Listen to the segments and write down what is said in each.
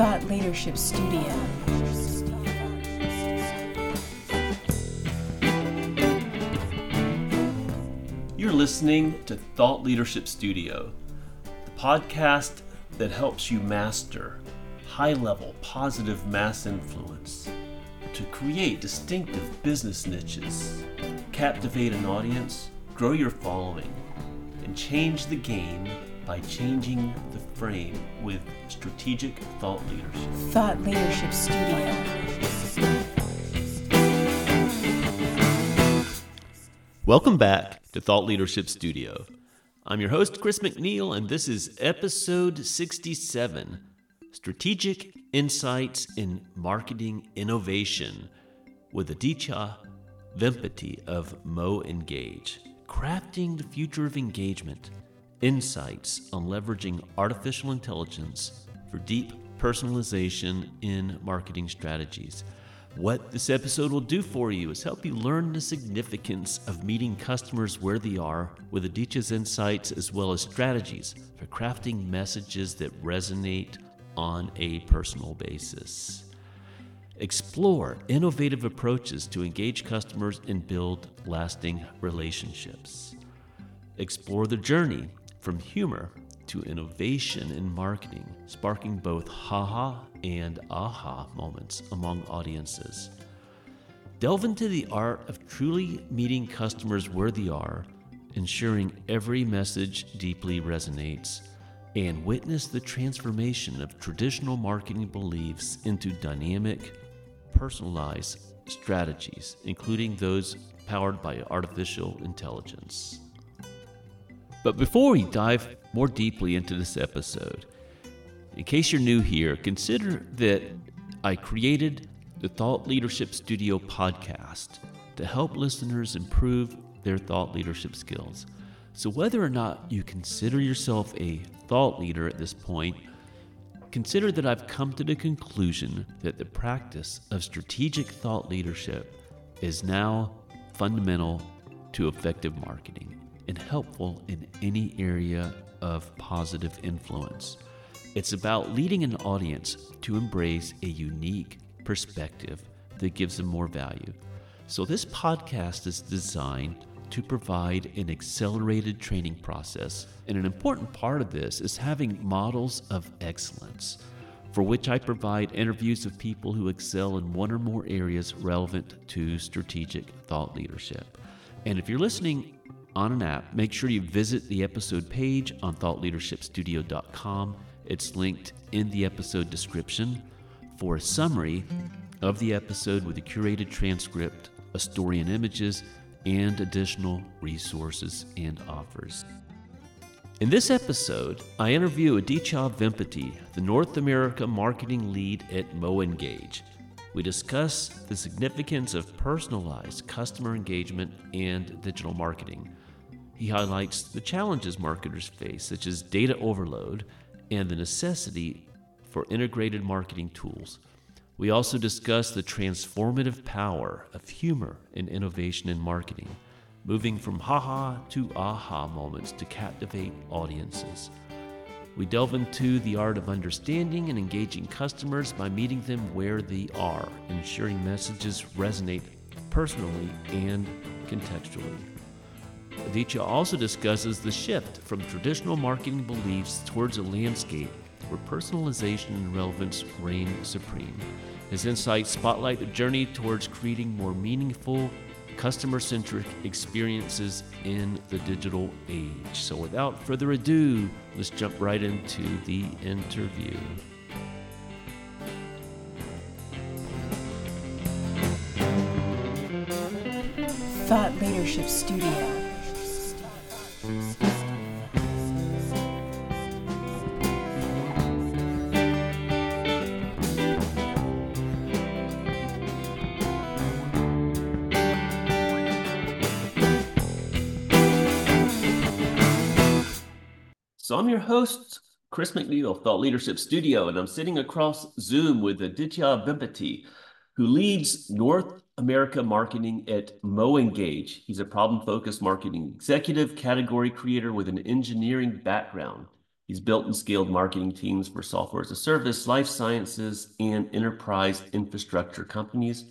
Thought Leadership Studio. You're listening to Thought Leadership Studio, the podcast that helps you master high level positive mass influence to create distinctive business niches, captivate an audience, grow your following, and change the game by changing frame with strategic thought leadership. Thought Leadership Studio. Welcome back to Thought Leadership Studio. I'm your host, Chris McNeil, and this is episode 67 Strategic Insights in Marketing Innovation with Aditya Vempaty of MoEngage. Crafting the future of engagement. Insights on leveraging artificial intelligence for deep personalization in marketing strategies. What this episode will do for you is help you learn the significance of meeting customers where they are with Aditya's insights as well as strategies for crafting messages that resonate on a personal basis. Explore innovative approaches to engage customers and build lasting relationships. Explore the journey from humor to innovation in marketing, sparking both haha and aha moments among audiences. Delve into the art of truly meeting customers where they are, ensuring every message deeply resonates, and witness the transformation of traditional marketing beliefs into dynamic, personalized strategies, including those powered by artificial intelligence. But before we dive more deeply into this episode, in case you're new here, consider that I created the Thought Leadership Studio podcast to help listeners improve their thought leadership skills. So, whether or not you consider yourself a thought leader at this point, consider that I've come to the conclusion that the practice of strategic thought leadership is now fundamental to effective marketing and helpful in any area of positive influence. It's about leading an audience to embrace a unique perspective that gives them more value. So, this podcast is designed to provide an accelerated training process. And an important part of this is having models of excellence, for which I provide interviews of people who excel in one or more areas relevant to strategic thought leadership. And if you're listening on an app, make sure you visit the episode page on thoughtleadershipstudio.com. It's linked in the episode description for a summary of the episode with a curated transcript, a story and images, and additional resources and offers. In this episode, I interview Aditya Vempaty, the North America marketing lead at MoEngage. We discuss the significance of personalized customer engagement and digital marketing. He highlights the challenges marketers face, such as data overload and the necessity for integrated marketing tools. We also discuss the transformative power of humor and innovation in marketing, moving from haha to aha moments to captivate audiences. We delve into the art of understanding and engaging customers by meeting them where they are, ensuring messages resonate personally and contextually. Aditya also discusses the shift from traditional marketing beliefs towards a landscape where personalization and relevance reign supreme. His insights spotlight the journey towards creating more meaningful, customer centric experiences in the digital age. So, without further ado, let's jump right into the interview. Thought Leadership Studio. So I'm your host, Chris McNeil, Thought Leadership Studio, and I'm sitting across Zoom with Aditya Vempaty, who leads North America marketing at MoEngage. He's a problem-focused marketing executive, category creator with an engineering background. He's built and scaled marketing teams for software as a service, life sciences, and enterprise infrastructure companies,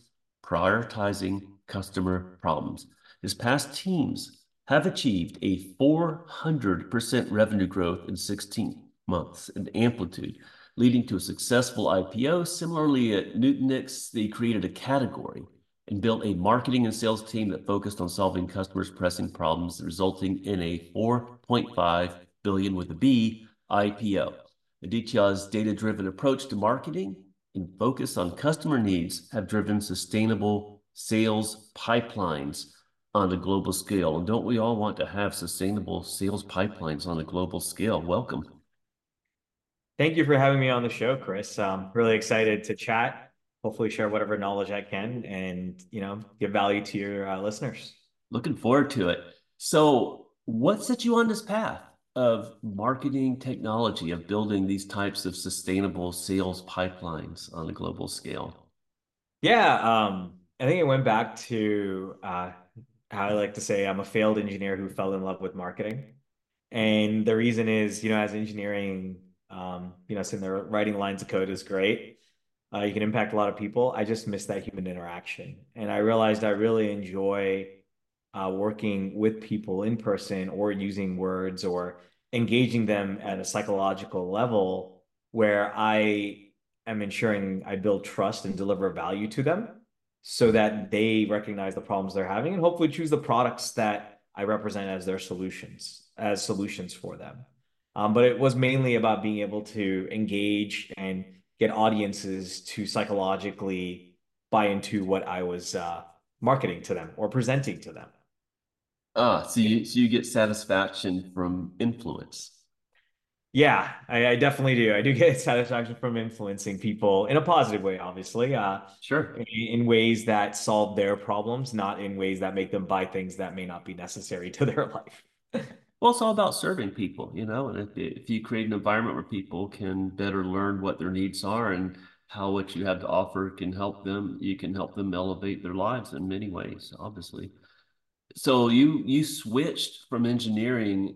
prioritizing customer problems. His past teams have achieved a 400% revenue growth in 16 months in Amplitude, leading to a successful IPO. Similarly, at Nutanix, they created a category and built a marketing and sales team that focused on solving customers' pressing problems, resulting in a 4.5 billion with a B IPO. Aditya's data-driven approach to marketing and focus on customer needs have driven sustainable sales pipelines on a global scale. And don't we all want to have sustainable sales pipelines on a global scale? Welcome. Thank you for having me on the show, Chris. I'm really excited to chat hopefully share whatever knowledge I can and you know give value to your uh, listeners. Looking forward to it. So, what set you on this path of marketing technology, of building these types of sustainable sales pipelines on a global scale? Yeah, um, I think it went back to uh, how I like to say I'm a failed engineer who fell in love with marketing. And the reason is, you know, as engineering, um, you know, sitting there writing lines of code is great uh, you can impact a lot of people. I just miss that human interaction. And I realized I really enjoy uh, working with people in person or using words or engaging them at a psychological level where I am ensuring I build trust and deliver value to them so that they recognize the problems they're having and hopefully choose the products that I represent as their solutions, as solutions for them. Um, but it was mainly about being able to engage and get audiences to psychologically buy into what I was uh, marketing to them or presenting to them. Ah, so you so you get satisfaction from influence. Yeah, I, I, definitely do. I do get satisfaction from influencing people in a positive way, obviously. Uh, sure. In, in, ways that solve their problems, not in ways that make them buy things that may not be necessary to their life. Well, it's all about serving people, you know, and if, if you create an environment where people can better learn what their needs are and how what you have to offer can help them, you can help them elevate their lives in many ways, obviously. So you you switched from engineering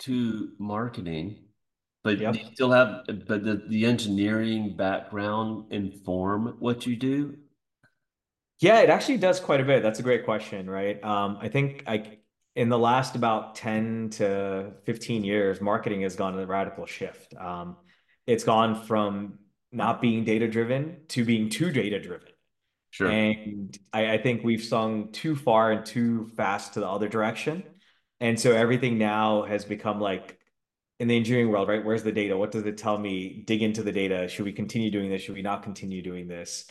to marketing, but yep. you still have but the, the engineering background inform what you do? Yeah, it actually does quite a bit. That's a great question, right? Um, I think I in the last about 10 to 15 years, marketing has gone a radical shift. Um, it's gone from not being data driven to being too data driven. Sure. And I, I, think we've sung too far and too fast to the other direction. And so everything now has become like in the engineering world, right? Where's the data? What does it tell me? Dig into the data. Should we continue doing this? Should we not continue doing this?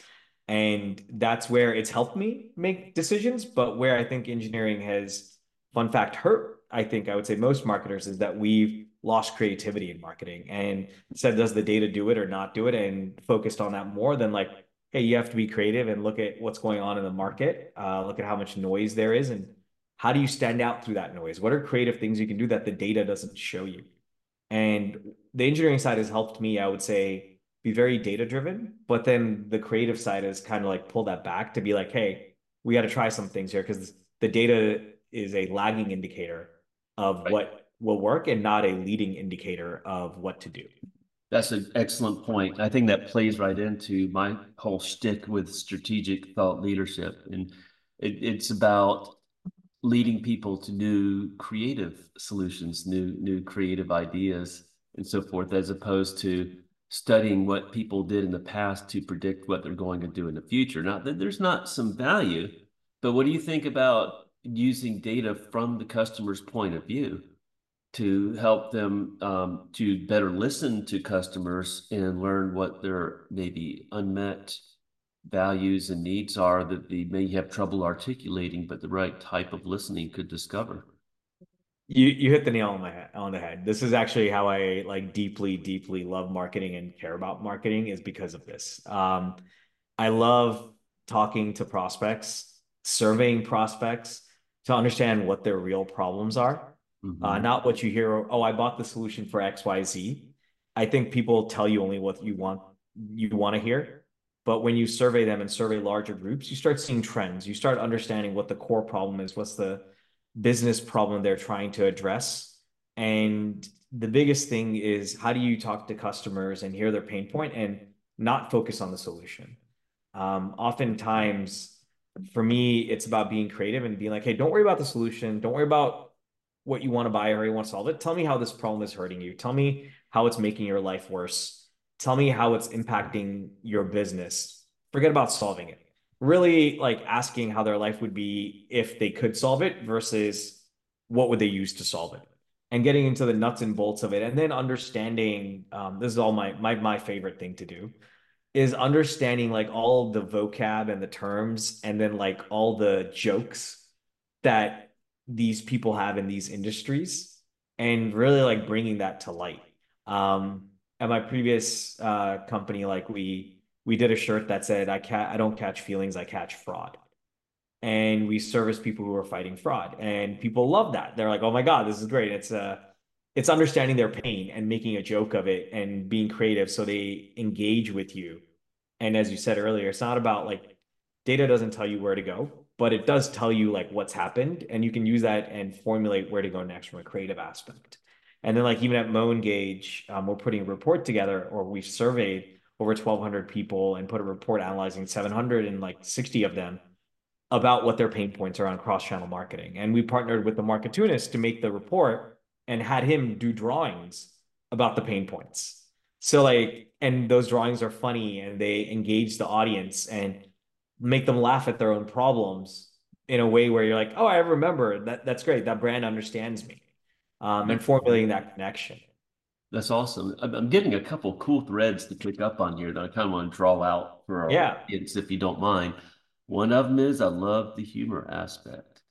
And that's where it's helped me make decisions. But where I think engineering has fun fact hurt i think i would say most marketers is that we've lost creativity in marketing and said does the data do it or not do it? and focused on that more than like hey you have to be creative and look at what's going on in the market uh, look at how much noise there is and how do you stand out through that noise? What are creative things you can do that the data doesn't show you? And the engineering side has helped me i would say be very data driven but then the creative side has kind of like pulled that back to be like hey we got to try some things here because the data is a lagging indicator of right. what will work and not a leading indicator of what to do. That's an excellent point. I think that plays right into my whole shtick with strategic thought leadership. And it, it's about leading people to new creative solutions, new, new creative ideas, and so forth, as opposed to studying what people did in the past to predict what they're going to do in the future. Now, there's not some value, but what do you think about using data from the customer's point of view to help them um, to better listen to customers and learn what their maybe unmet values and needs are that they may have trouble articulating, but the right type of listening could discover. You you hit the nail on the head on the head. This is actually how I like deeply, deeply love marketing and care about marketing is because of this. Um, I love talking to prospects, surveying prospects, to understand what their real problems are, mm-hmm. uh, not what you hear. Oh, I bought the solution for X, Y, Z. I think people tell you only what you want you want to hear. But when you survey them and survey larger groups, you start seeing trends. You start understanding what the core problem is, what's the business problem they're trying to address. And the biggest thing is how do you talk to customers and hear their pain point and not focus on the solution? Um, oftentimes, for me, it's about being creative and being like, hey, don't worry about the solution. Don't worry about what you want to buy or you want to solve it. Tell me how this problem is hurting you. Tell me how it's making your life worse. Tell me how it's impacting your business. Forget about solving it. Really like asking how their life would be if they could solve it versus what would they use to solve it and getting into the nuts and bolts of it and then understanding um, this is all my my my favorite thing to do is understanding like all the vocab and the terms and then like all the jokes that these people have in these industries and really like bringing that to light. Um at my previous uh company like we we did a shirt that said i can't i don't catch feelings i catch fraud. And we service people who are fighting fraud and people love that. They're like oh my god this is great. It's uh it's understanding their pain and making a joke of it and being creative so they engage with you. And as you said earlier it's not about like data doesn't tell you where to go but it does tell you like what's happened and you can use that and formulate where to go next from a creative aspect. And then like even at MoEngage um, we're putting a report together or we've surveyed over 1200 people and put a report analyzing 760 of them about what their pain points are on cross-channel marketing. And we partnered with the Marketoonist to make the report and had him do drawings about the pain points so like and those drawings are funny and they engage the audience and make them laugh at their own problems in a way where you're like, oh, I remember that. That's great. That brand understands me, um, and formulating that connection. That's awesome. I'm getting a couple cool threads to pick up on here that I kind of want to draw out for our yeah. audience, if you don't mind. One of them is I love the humor aspect.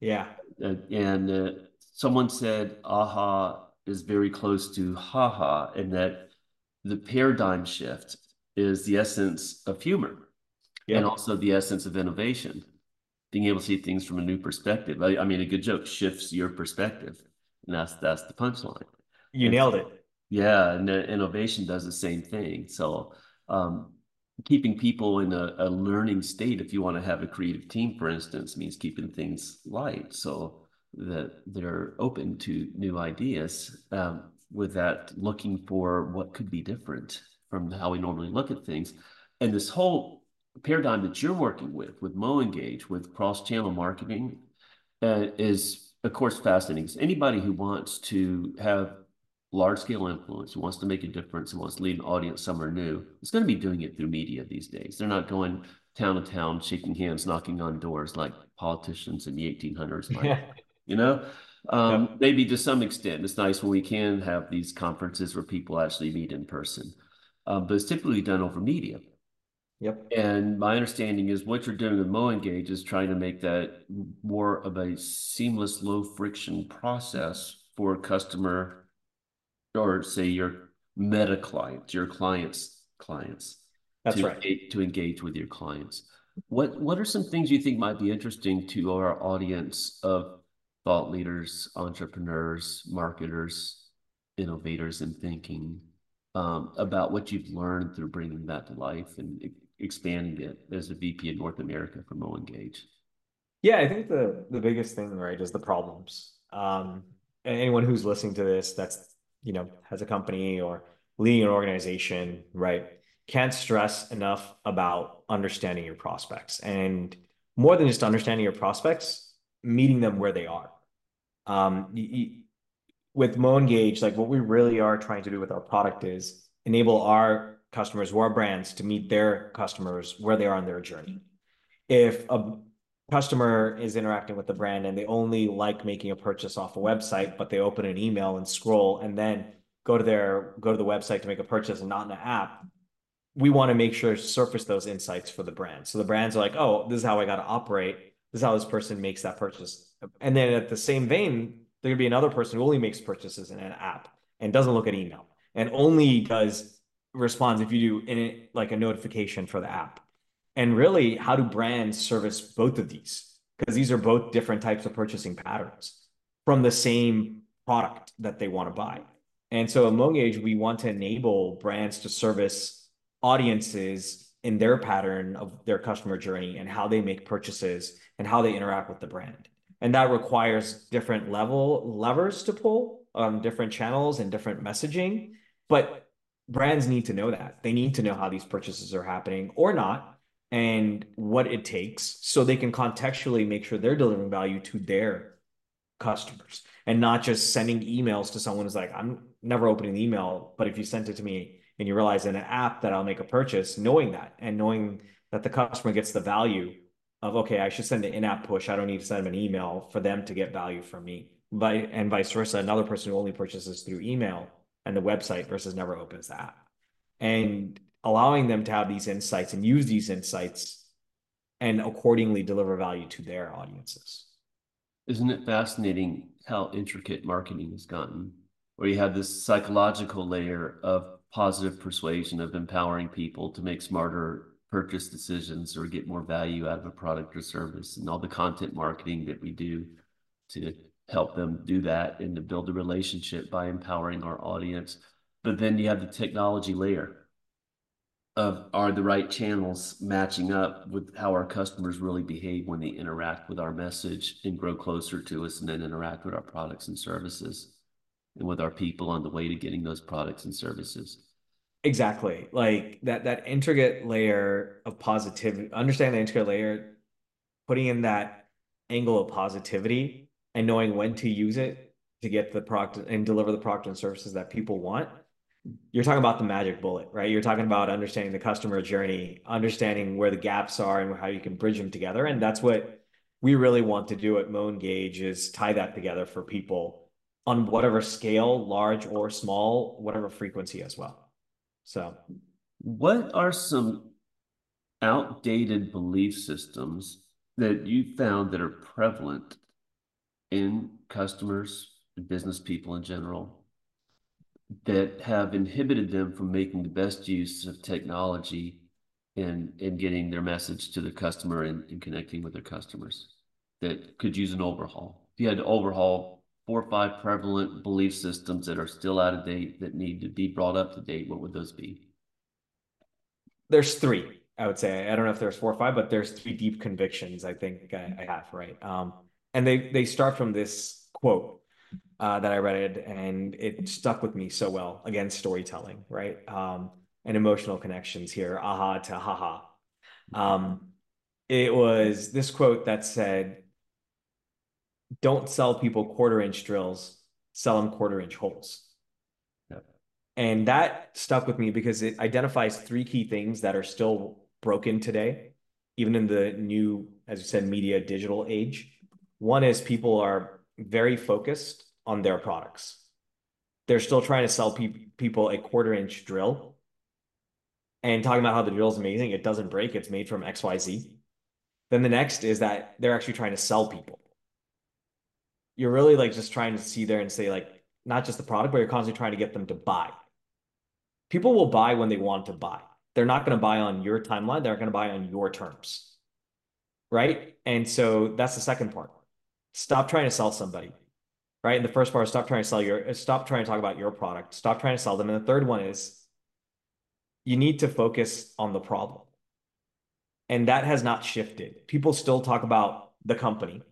Yeah. Uh, and uh, someone said aha is very close to haha, and that the paradigm shift is the essence of humor yeah. and also the essence of innovation. Being able to see things from a new perspective. I, I, mean a good joke shifts your perspective and that's that's the punchline. You and, nailed it. Yeah and innovation does the same thing. So um, keeping people in a, a, learning state if you want to have a creative team for instance means keeping things light. So that they're open to new ideas um, with that looking for what could be different from how we normally look at things and this whole paradigm that you're working with, with MoEngage, with cross-channel marketing, uh, is of course fascinating. So anybody who wants to have large-scale influence, who wants to make a difference, and wants to lead an audience somewhere new, is going to be doing it through media these days. They're not going town to town, shaking hands, knocking on doors like politicians in the 1800s might. Yeah. You know, um, yep. maybe to some extent, it's nice when we can have these conferences where people actually meet in person. Um, but it's typically done over media. Yep. And my understanding is what you're doing with MoEngage is trying to make that more of a seamless, low friction process for a customer or say your meta clients, your clients' clients. That's to right. Engage, to engage with your clients. What what are some things you think might be interesting to our audience of thought leaders, entrepreneurs, marketers, innovators in thinking um, about what you've learned through bringing that to life and expanding it as a VP in North America for MoEngage? Yeah, I think the the biggest thing, right, is the problems. Um, anyone who's listening to this that's you know has a company or leading an organization, right, can't stress enough about understanding your prospects and more than just understanding your prospects, meeting them where they are. Um, with MoEngage, like what we really are trying to do with our product is enable our customers are brands to meet their customers where they are on their journey. If a customer is interacting with the brand and they only like making a purchase off a website, but they open an email and scroll and then go to their go to the website to make a purchase and not an app, we want to make sure to surface those insights for the brand. So the brands are like, oh, this is how I got to operate. This is how this person makes that purchase. And then at the same vein, there could be another person who only makes purchases in an app and doesn't look at email and only does responds if you do in it like a notification for the app. And really, how do brands service both of these? Because these are both different types of purchasing patterns from the same product that they want to buy. And so at MoEngage, we want to enable brands to service audiences in their pattern of their customer journey and how they make purchases and how they interact with the brand. And that requires different level levers to pull on different channels and different messaging, but brands need to know that. They need to know how these purchases are happening or not and what it takes so they can contextually make sure they're delivering value to their customers and not just sending emails to someone who's like, I'm never opening the email, but if you sent it to me and you realize in an app that I'll make a purchase, knowing that and knowing that the customer gets the value of, okay, I should send an in-app push. I don't need to send them an email for them to get value from me. But, and vice versa, another person who only purchases through email and the website versus never opens the app. And allowing them to have these insights and use these insights and accordingly deliver value to their audiences. Isn't it fascinating how intricate marketing has gotten? Where you have this psychological layer of positive persuasion, of empowering people to make smarter purchase decisions or get more value out of a product or service, and all the content marketing that we do to help them do that and to build a relationship by empowering our audience. But then you have the technology layer of are the right channels matching up with how our customers really behave when they interact with our message and grow closer to us and then interact with our products and services and with our people on the way to getting those products and services exactly like that that intricate layer of positivity understand the intricate layer putting in that angle of positivity and knowing when to use it to get the product and deliver the product and services that people want you're talking about the magic bullet, right? You're talking about understanding the customer journey, understanding where the gaps are and how you can bridge them together. And that's what we really want to do at MoEngage is tie that together for people on whatever scale, large or small, whatever frequency as well. So what are some outdated belief systems that you found that are prevalent in customers, and business people in general, that have inhibited them from making the best use of technology and in getting their message to the customer and, and connecting with their customers that could use an overhaul. If you had to overhaul four or five prevalent belief systems that are still out of date that need to be brought up to date, what would those be? There's three, I would say. I don't know if there's four or five, but there's three deep convictions I think I, I have, right? Um, and they they start from this quote uh, that I read and it stuck with me so well. Again, storytelling, right? Um, and emotional connections here, aha to haha. Um, it was this quote that said, Don't sell people quarter inch drills, sell them quarter inch holes. And that stuck with me because it identifies three key things that are still broken today, even in the new, as you said, media digital age. One is people are very focused on their products. They're still trying to sell pe- people a quarter inch drill and talking about how the drill is amazing. It doesn't break, it's made from XYZ. Then the next is that they're actually trying to sell people. You're really like just trying to see there and say, like, not just the product, but you're constantly trying to get them to buy. People will buy when they want to buy. They're not going to buy on your timeline, they're going to buy on your terms. Right. And so that's the second part. Stop trying to sell somebody right? And the first part is stop trying to sell your, stop trying to talk about your product, stop trying to sell them. And the third one is you need to focus on the problem. And that has not shifted. People still talk about the company.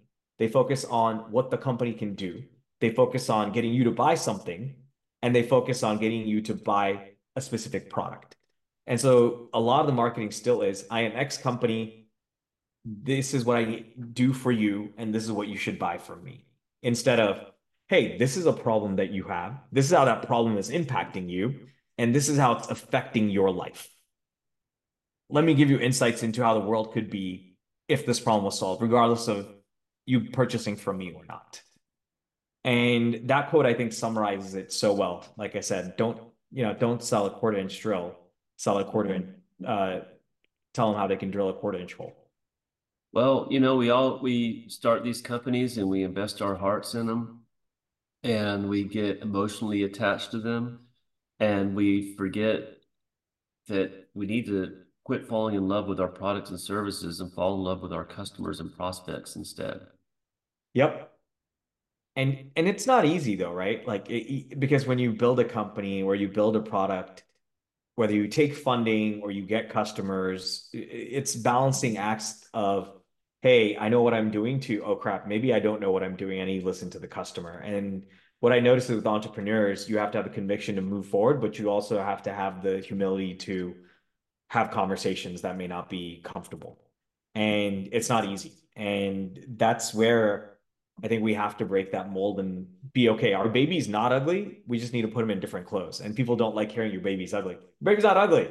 They focus on what the company can do. They focus on getting you to buy something and they focus on getting you to buy a specific product. And so a lot of the marketing still is I am X company. This is what I do for you, and this is what you should buy from me. Instead of hey, this is a problem that you have. This is how that problem is impacting you. And this is how it's affecting your life. Let me give you insights into how the world could be if this problem was solved, regardless of you purchasing from me or not. And that quote, I think, summarizes it so well. Like I said, don't, you know, don't sell a quarter inch drill, sell a quarter inch, uh, tell them how they can drill a quarter inch hole. Well, you know, we all we start these companies and we invest our hearts in them and we get emotionally attached to them and we forget that we need to quit falling in love with our products and services and fall in love with our customers and prospects instead. Yep. And and it's not easy though, right? Like it, because when you build a company or you build a product, whether you take funding or you get customers, it's balancing acts of hey, I know what I'm doing to, oh crap, maybe I don't know what I'm doing. I need to listen to the customer. And what I noticed with entrepreneurs, you have to have a conviction to move forward, but you also have to have the humility to have conversations that may not be comfortable. And it's not easy. And that's where I think we have to break that mold and be okay. Our baby's not ugly. We just need to put him in different clothes. And people don't like hearing your baby's ugly. Baby's not ugly.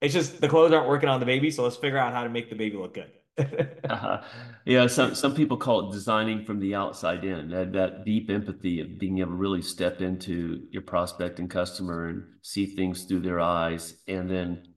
It's just the clothes aren't working on the baby. So let's figure out how to make the baby look good. uh-huh. Yeah, some some people call it designing from the outside in. That that deep empathy of being able to really step into your prospect and customer and see things through their eyes, and then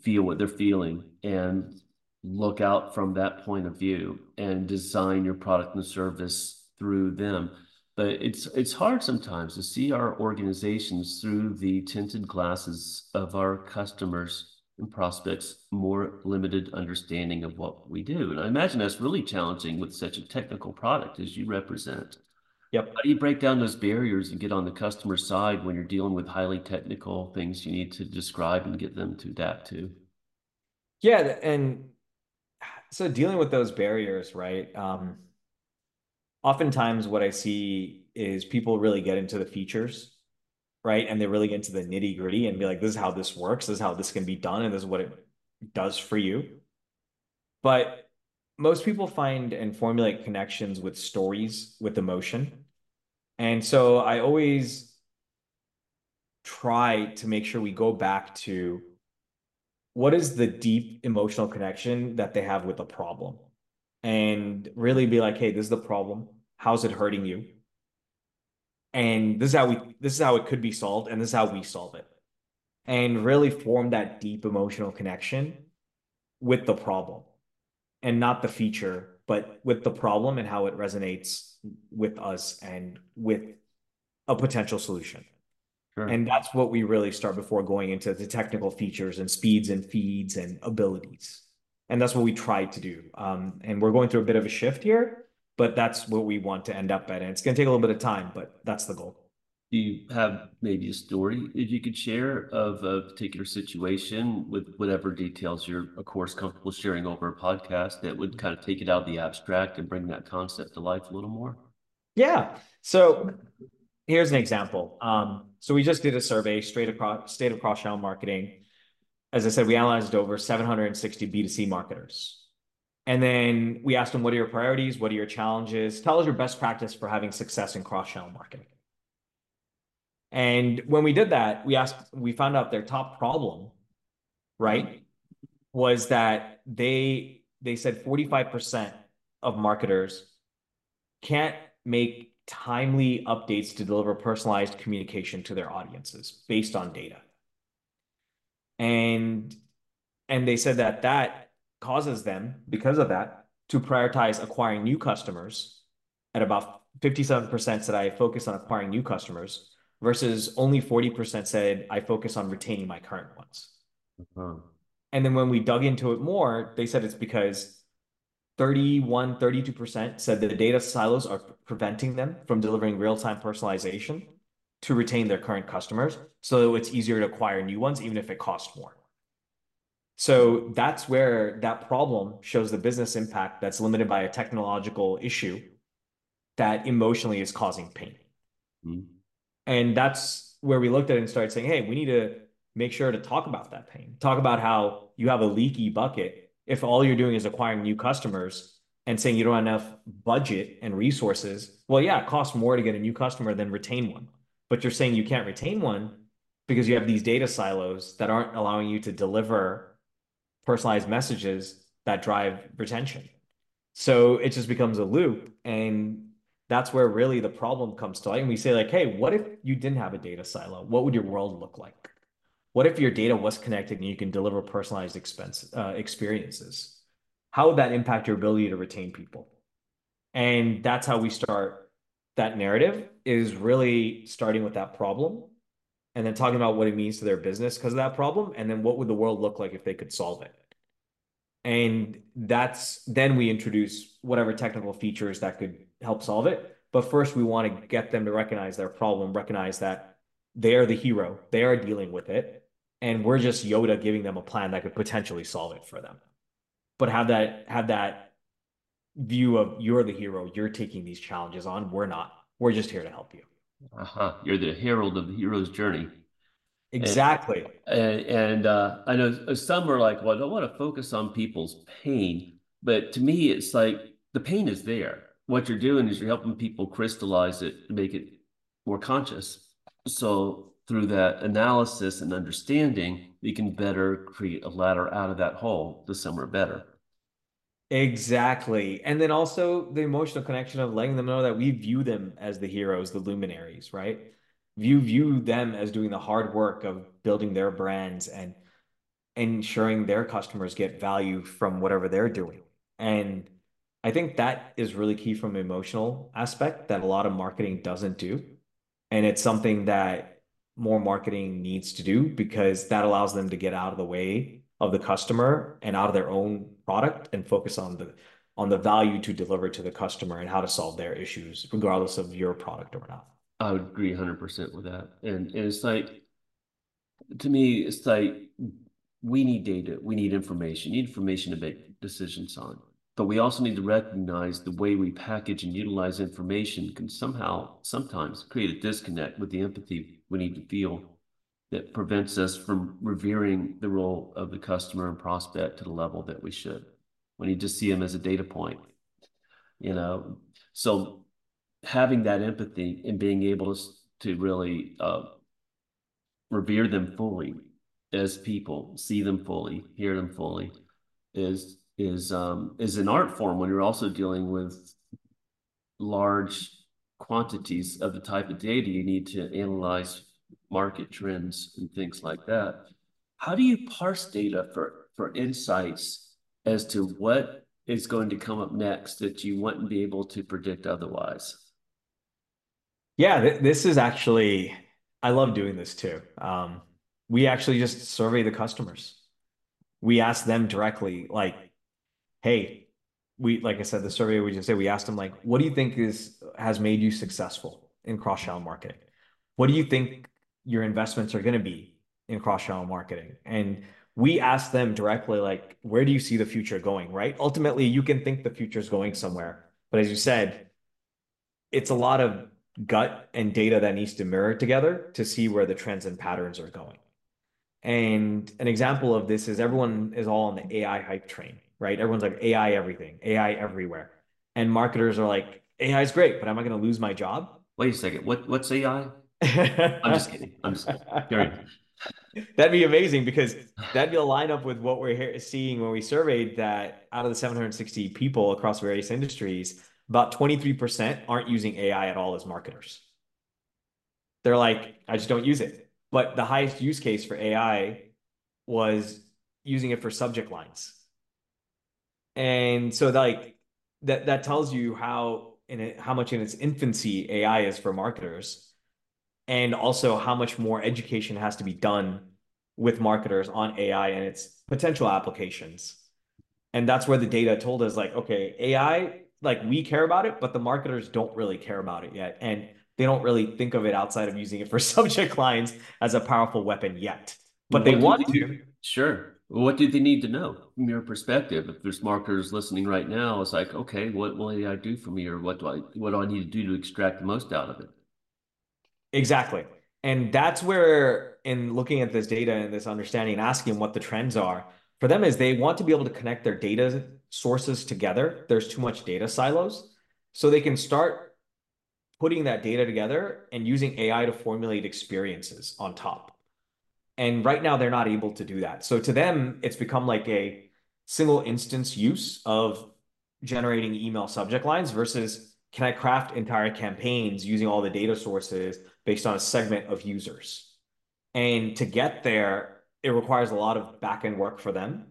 feel what they're feeling and look out from that point of view and design your product and service through them. But it's it's hard sometimes to see our organizations through the tinted glasses of our customers and prospects more limited understanding of what we do. And I imagine that's really challenging with such a technical product as you represent. Yep. How do you break down those barriers and get on the customer side when you're dealing with highly technical things you need to describe and get them to adapt to? Yeah, and so dealing with those barriers, right? Um, oftentimes what I see is people really get into the features, right? And they really get into the nitty gritty and be like, this is how this works, this is how this can be done, and this is what it does for you. But most people find and formulate connections with stories, with emotion. And so I always try to make sure we go back to what is the deep emotional connection that they have with the problem. And really be like hey this is the problem. How's it hurting you? And this is how we this is how it could be solved and this is how we solve it. And really form that deep emotional connection with the problem and not the feature but with the problem and how it resonates with us and with a potential solution Sure. And that's what we really start before going into the technical features and speeds and feeds and abilities. And that's what we try to do. Um, and we're going through a bit of a shift here, but that's what we want to end up at. And it's going to take a little bit of time, but that's the goal. Do you have maybe a story if you could share of a particular situation with whatever details you're, of course, comfortable sharing over a podcast that would kind of take it out of the abstract and bring that concept to life a little more? Yeah. So here's an example. Um, so we just did a survey straight across state of cross channel marketing. As I said, we analyzed over 760 B2C marketers. And then we asked them, what are your priorities? What are your challenges? Tell us your best practice for having success in cross channel marketing. And when we did that, we asked, we found out their top problem, right, was that they they said 45% of marketers can't make timely updates to deliver personalized communication to their audiences based on data. And and they said that that causes them because of that to prioritize acquiring new customers at about 57% said I focus on acquiring new customers versus only 40% said I focus on retaining my current ones. Uh-huh. And then when we dug into it more, they said it's because 31, 32% said that the data silos are preventing them from delivering real-time personalization to retain their current customers so it's easier to acquire new ones, even if it costs more. So that's where that problem shows the business impact that's limited by a technological issue that emotionally is causing pain. Mm-hmm. And that's where we looked at it and started saying, hey, we need to make sure to talk about that pain, talk about how you have a leaky bucket if all you're doing is acquiring new customers and saying you don't have enough budget and resources, well, yeah, it costs more to get a new customer than retain one. But you're saying you can't retain one because you have these data silos that aren't allowing you to deliver personalized messages that drive retention. So it just becomes a loop. And that's where really the problem comes to light. And we say, like, hey, what if you didn't have a data silo? What would your world look like? What if your data was connected and you can deliver personalized expense uh, experiences? How would that impact your ability to retain people? And that's how we start that narrative is really starting with that problem and then talking about what it means to their business because of that problem and then what would the world look like if they could solve it and that's then we introduce whatever technical features that could help solve it but first we want to get them to recognize their problem recognize that they are the hero they are dealing with it and we're just Yoda giving them a plan that could potentially solve it for them. But have that have that view of you're the hero, you're taking these challenges on. We're not. We're just here to help you. Uh-huh. You're the herald of the hero's journey. Exactly. And, and uh, I know some are like, well, I don't want to focus on people's pain, but to me, it's like the pain is there. What you're doing is you're helping people crystallize it make it more conscious. So through that analysis and understanding, we can better create a ladder out of that hole to somewhere better. Exactly. And then also the emotional connection of letting them know that we view them as the heroes, the luminaries, right? You view them as doing the hard work of building their brands and ensuring their customers get value from whatever they're doing. And I think that is really key from emotional aspect that a lot of marketing doesn't do. And it's something that more marketing needs to do because that allows them to get out of the way of the customer and out of their own product and focus on the on the value to deliver to the customer and how to solve their issues regardless of your product or not. I would agree 100% with that. And, and it's like to me it's like we need data. We need information. Need information to make decisions on but we also need to recognize the way we package and utilize information can somehow sometimes create a disconnect with the empathy we need to feel that prevents us from revering the role of the customer and prospect to the level that we should. We need to see them as a data point, you know. So having that empathy and being able to to really uh, revere them fully as people, see them fully, hear them fully, is is um, is an art form when you're also dealing with large quantities of the type of data you need to analyze market trends and things like that. How do you parse data for, for insights as to what is going to come up next that you wouldn't be able to predict otherwise? Yeah, th this is actually, I love doing this too. Um, we actually just survey the customers. We ask them directly, like, hey, we like I said, the survey we just say we asked them like, what do you think is has made you successful in cross-channel marketing? What do you think your investments are going to be in cross-channel marketing. And we ask them directly, like, where do you see the future going, right? Ultimately, you can think the future is going somewhere. But as you said, it's a lot of gut and data that needs to mirror together to see where the trends and patterns are going. And an example of this is everyone is all on the AI hype train, right? Everyone's like AI everything, AI everywhere. And marketers are like, AI is great, but am I going to lose my job? Wait a second. What what's AI? I'm just kidding. I'm just kidding. That'd be amazing because that'd be a lineup with what we're seeing when we surveyed that out of the 760 people across various industries, about 23% aren't using AI at all as marketers. They're like, I just don't use it. But the highest use case for AI was using it for subject lines. And so like that that tells you how in it, how much in its infancy AI is for marketers and also how much more education has to be done with marketers on AI and its potential applications. And that's where the data told us like, okay, AI, like we care about it, but the marketers don't really care about it yet. And they don't really think of it outside of using it for subject lines as a powerful weapon yet. But they want to. Sure. What do they need to know from your perspective? If there's marketers listening right now, it's like, okay, what will I do for me, or what do I what do I need to do to extract the most out of it? Exactly. And that's where, in looking at this data and this understanding and asking what the trends are, for them is they want to be able to connect their data sources together. There's too much data silos. So they can start putting that data together and using AI to formulate experiences on top. And right now, they're not able to do that. So to them, it's become like a single instance use of generating email subject lines versus can I craft entire campaigns using all the data sources based on a segment of users. And to get there, it requires a lot of back-end work for them.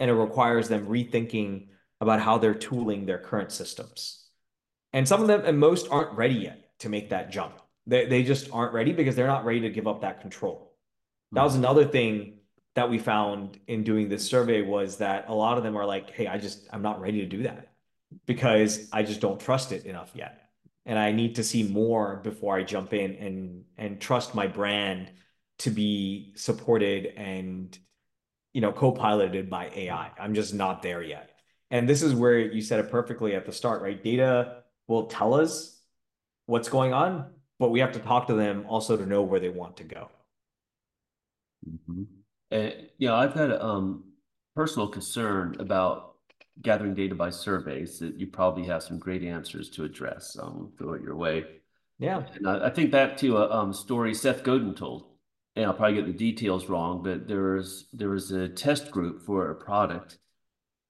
And it requires them rethinking about how they're tooling their current systems. And some of them and most aren't ready yet to make that jump. They, they just aren't ready because they're not ready to give up that control. That was hmm. another thing that we found in doing this survey was that a lot of them are like, hey, I just, I'm not ready to do that because I just don't trust it enough yet and I need to see more before I jump in and and trust my brand to be supported and you know co-piloted by AI. I'm just not there yet. And this is where you said it perfectly at the start, right? Data will tell us what's going on, but we have to talk to them also to know where they want to go. Mm-hmm. And yeah, I've got a um, personal concern about gathering data by surveys that you probably have some great answers to address. So I'm throw it your way. Yeah. And I, I think back to a um, story Seth Godin told, and I'll probably get the details wrong, but there was there was a test group for a product,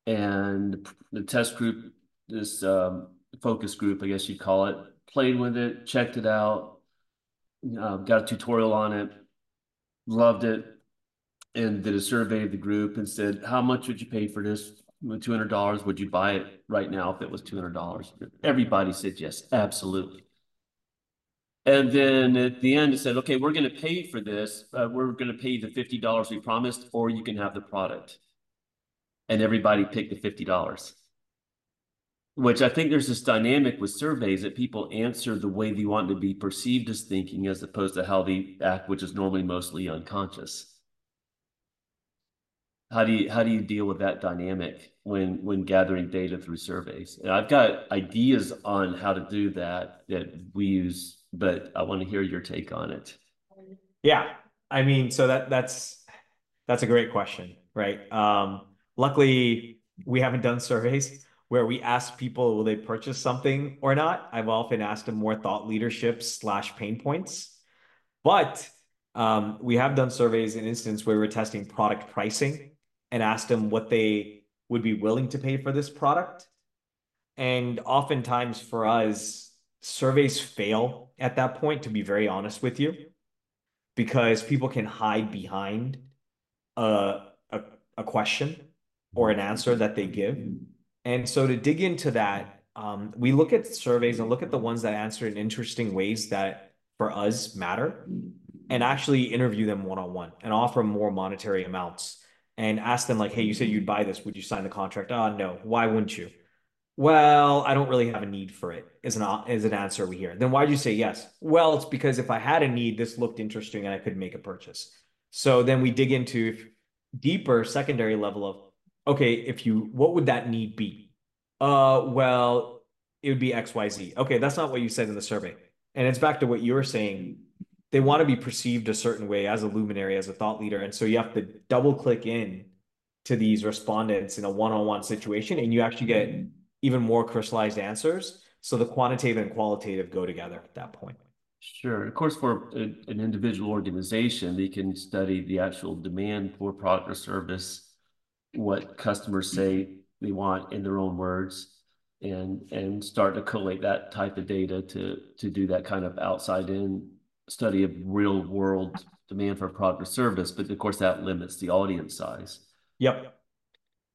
and the test group, this um, focus group, I guess you'd call it, played with it, checked it out, uh, got a tutorial on it, loved it, and did a survey of the group and said, "How much would you pay for this? Two hundred dollars? Would you buy it right now if it was two hundred dollars?" Everybody said yes, absolutely. And then at the end, it said, "Okay, we're going to pay for this. Uh, we're going to pay the fifty dollars we promised, or you can have the product." And everybody picked the fifty dollars which I think there's this dynamic with surveys that people answer the way they want to be perceived as thinking as opposed to how they act, which is normally mostly unconscious. How do you how do you deal with that dynamic when when gathering data through surveys? And I've got ideas on how to do that that we use, but I want to hear your take on it. Yeah, I mean, so that that's that's a great question, right? Um, luckily, we haven't done surveys where we ask people will they purchase something or not. I've often asked them more thought leadership slash pain points, but um, we have done surveys in instance where we're testing product pricing and asked them what they would be willing to pay for this product. And oftentimes for us, surveys fail at that point, to be very honest with you, because people can hide behind a, a, a question or an answer that they give and so to dig into that, um, we look at surveys and look at the ones that answer in interesting ways that for us matter and actually interview them one-on-one and offer more monetary amounts and ask them like, hey, you said you'd buy this. Would you sign the contract? Oh, no. Why wouldn't you? Well, I don't really have a need for it is an, is an answer we hear. Then why'd you say yes? Well, it's because if I had a need, this looked interesting and I could make a purchase. So then we dig into deeper secondary level of okay, if you, what would that need be? Uh, well, it would be XYZ. Okay, that's not what you said in the survey. And it's back to what you were saying. They want to be perceived a certain way as a luminary, as a thought leader. And so you have to double click in to these respondents in a one-on-one situation, and you actually get even more crystallized answers. So the quantitative and qualitative go together at that point. Sure. Of course, for an individual organization, they can study the actual demand for product or service what customers say they want in their own words and and start to collate that type of data to to do that kind of outside in study of real world demand for a product or service. But of course that limits the audience size. Yep.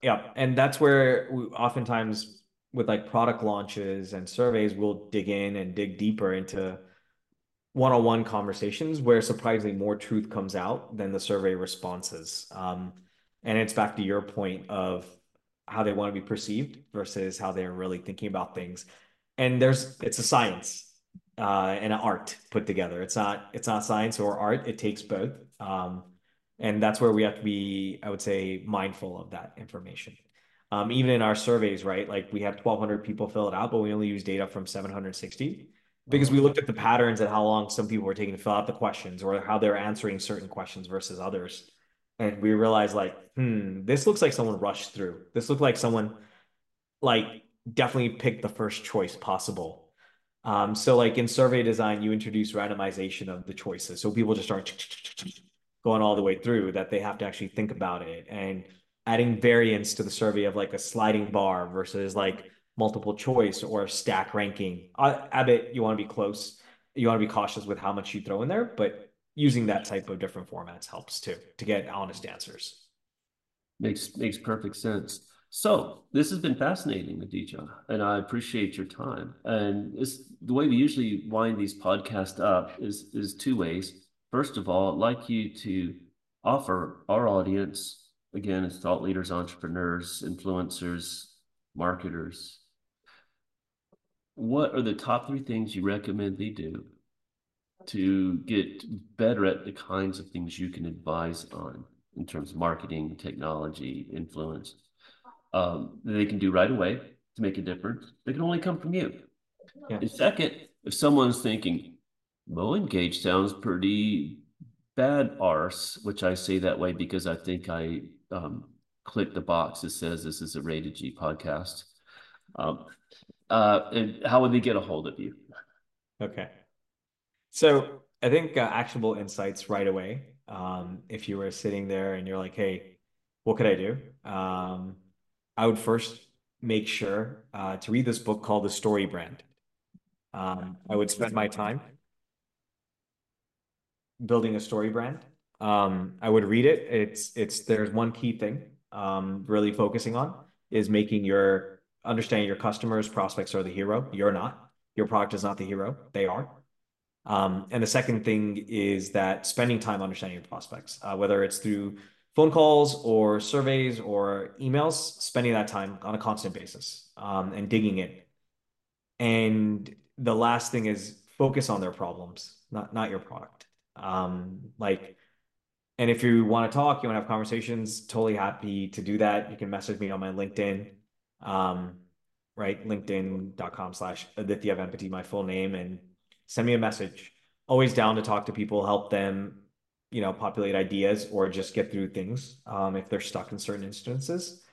Yep. And that's where we oftentimes with like product launches and surveys we'll dig in and dig deeper into one-on-one conversations where surprisingly more truth comes out than the survey responses. Um, and it's back to your point of how they want to be perceived versus how they're really thinking about things. And there's it's a science uh, and an art put together. It's not it's not science or art. It takes both. Um, and that's where we have to be, I would say, mindful of that information. Um, even in our surveys, right? Like we had 1,200 people fill it out, but we only use data from 760 because we looked at the patterns and how long some people were taking to fill out the questions or how they're answering certain questions versus others and we realized like, hmm, this looks like someone rushed through. This looked like someone like definitely picked the first choice possible. Um, so like in survey design, you introduce randomization of the choices. So people just start going all the way through that they have to actually think about it and adding variance to the survey of like a sliding bar versus like multiple choice or stack ranking. Uh, Abbott, you want to be close. You want to be cautious with how much you throw in there, but using that type of different formats helps too to get honest answers. Makes makes perfect sense. So this has been fascinating, Aditya, and I appreciate your time. And this, the way we usually wind these podcasts up is is two ways. First of all, I'd like you to offer our audience, again, as thought leaders, entrepreneurs, influencers, marketers, what are the top three things you recommend they do to get better at the kinds of things you can advise on in terms of marketing, technology, influence, um, that they can do right away to make a difference. They can only come from you. Yeah. And second, if someone's thinking, MoEngage sounds pretty bad arse, which I say that way because I think I um, clicked the box that says this is a rated G podcast. Um, uh, and how would they get a hold of you? Okay. So I think uh, actionable insights right away. Um, if you were sitting there and you're like, hey, what could I do? Um, I would first make sure uh, to read this book called The StoryBrand. Um, I would spend my time building a story brand. Um, I would read it. It's it's there's one key thing um, really focusing on is making your understanding your customers, prospects are the hero. You're not. Your product is not the hero. They are. Um, and the second thing is that spending time understanding your prospects, uh, whether it's through phone calls or surveys or emails, spending that time on a constant basis um, and digging in. And the last thing is focus on their problems, not not your product. Um, like, and if you want to talk, you want to have conversations, totally happy to do that. You can message me on my LinkedIn, um, right? LinkedIn.com slash Aditya my full name, and send me a message. Always down to talk to people, help them, you know, populate ideas or just get through things um, if they're stuck in certain instances.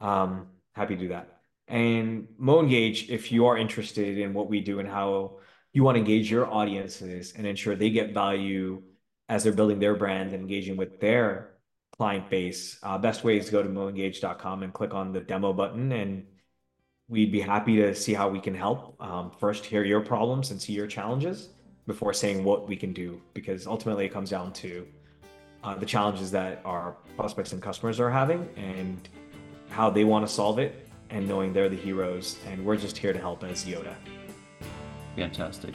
Um, happy to do that. And MoEngage, if you are interested in what we do and how you want to engage your audiences and ensure they get value as they're building their brand and engaging with their client base, uh, best way is to go to moengage.com and click on the demo button and we'd be happy to see how we can help. Um, first, hear your problems and see your challenges before saying what we can do, because ultimately it comes down to uh, the challenges that our prospects and customers are having and how they want to solve it and knowing they're the heroes and we're just here to help as Yoda. Fantastic.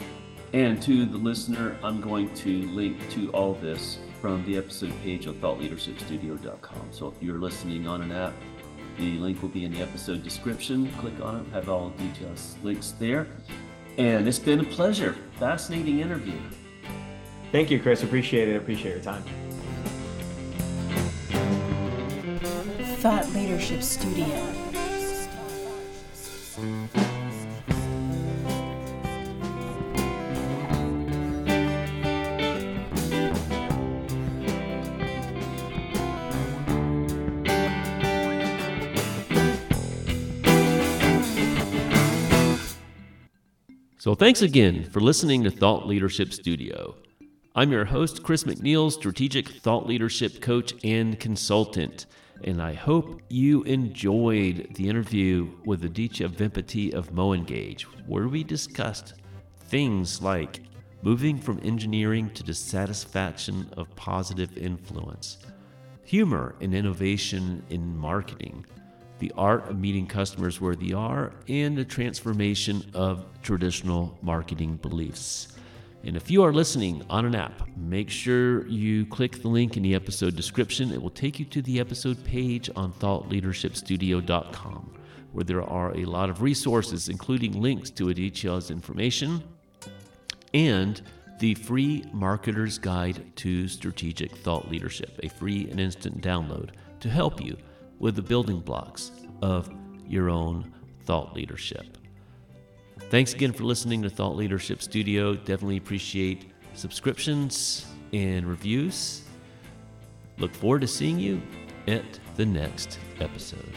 And to the listener, I'm going to link to all this from the episode page on thoughtleadershipstudio.com. So if you're listening on an app, the link will be in the episode description. Click on it, have all the details, links there. And it's been a pleasure. Fascinating interview. Thank you, Chris. Appreciate it. Appreciate your time. Thought Leadership Studio. So, thanks again for listening to Thought Leadership Studio. I'm your host, Chris McNeil, strategic thought leadership coach and consultant. And I hope you enjoyed the interview with Aditya Vempaty of MoEngage, where we discussed things like moving from engineering to dissatisfaction of positive influence, humor and innovation in marketing, the art of meeting customers where they are, and the transformation of traditional marketing beliefs. And if you are listening on an app, make sure you click the link in the episode description. It will take you to the episode page on thoughtleadershipstudio.com, where there are a lot of resources, including links to Aditya's information and the free Marketer's Guide to Strategic Thought Leadership, a free and instant download to help you with the building blocks of your own thought leadership. Thanks again for listening to Thought Leadership Studio. Definitely appreciate subscriptions and reviews. Look forward to seeing you at the next episode.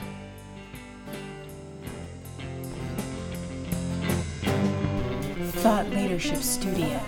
Thought Leadership Studio.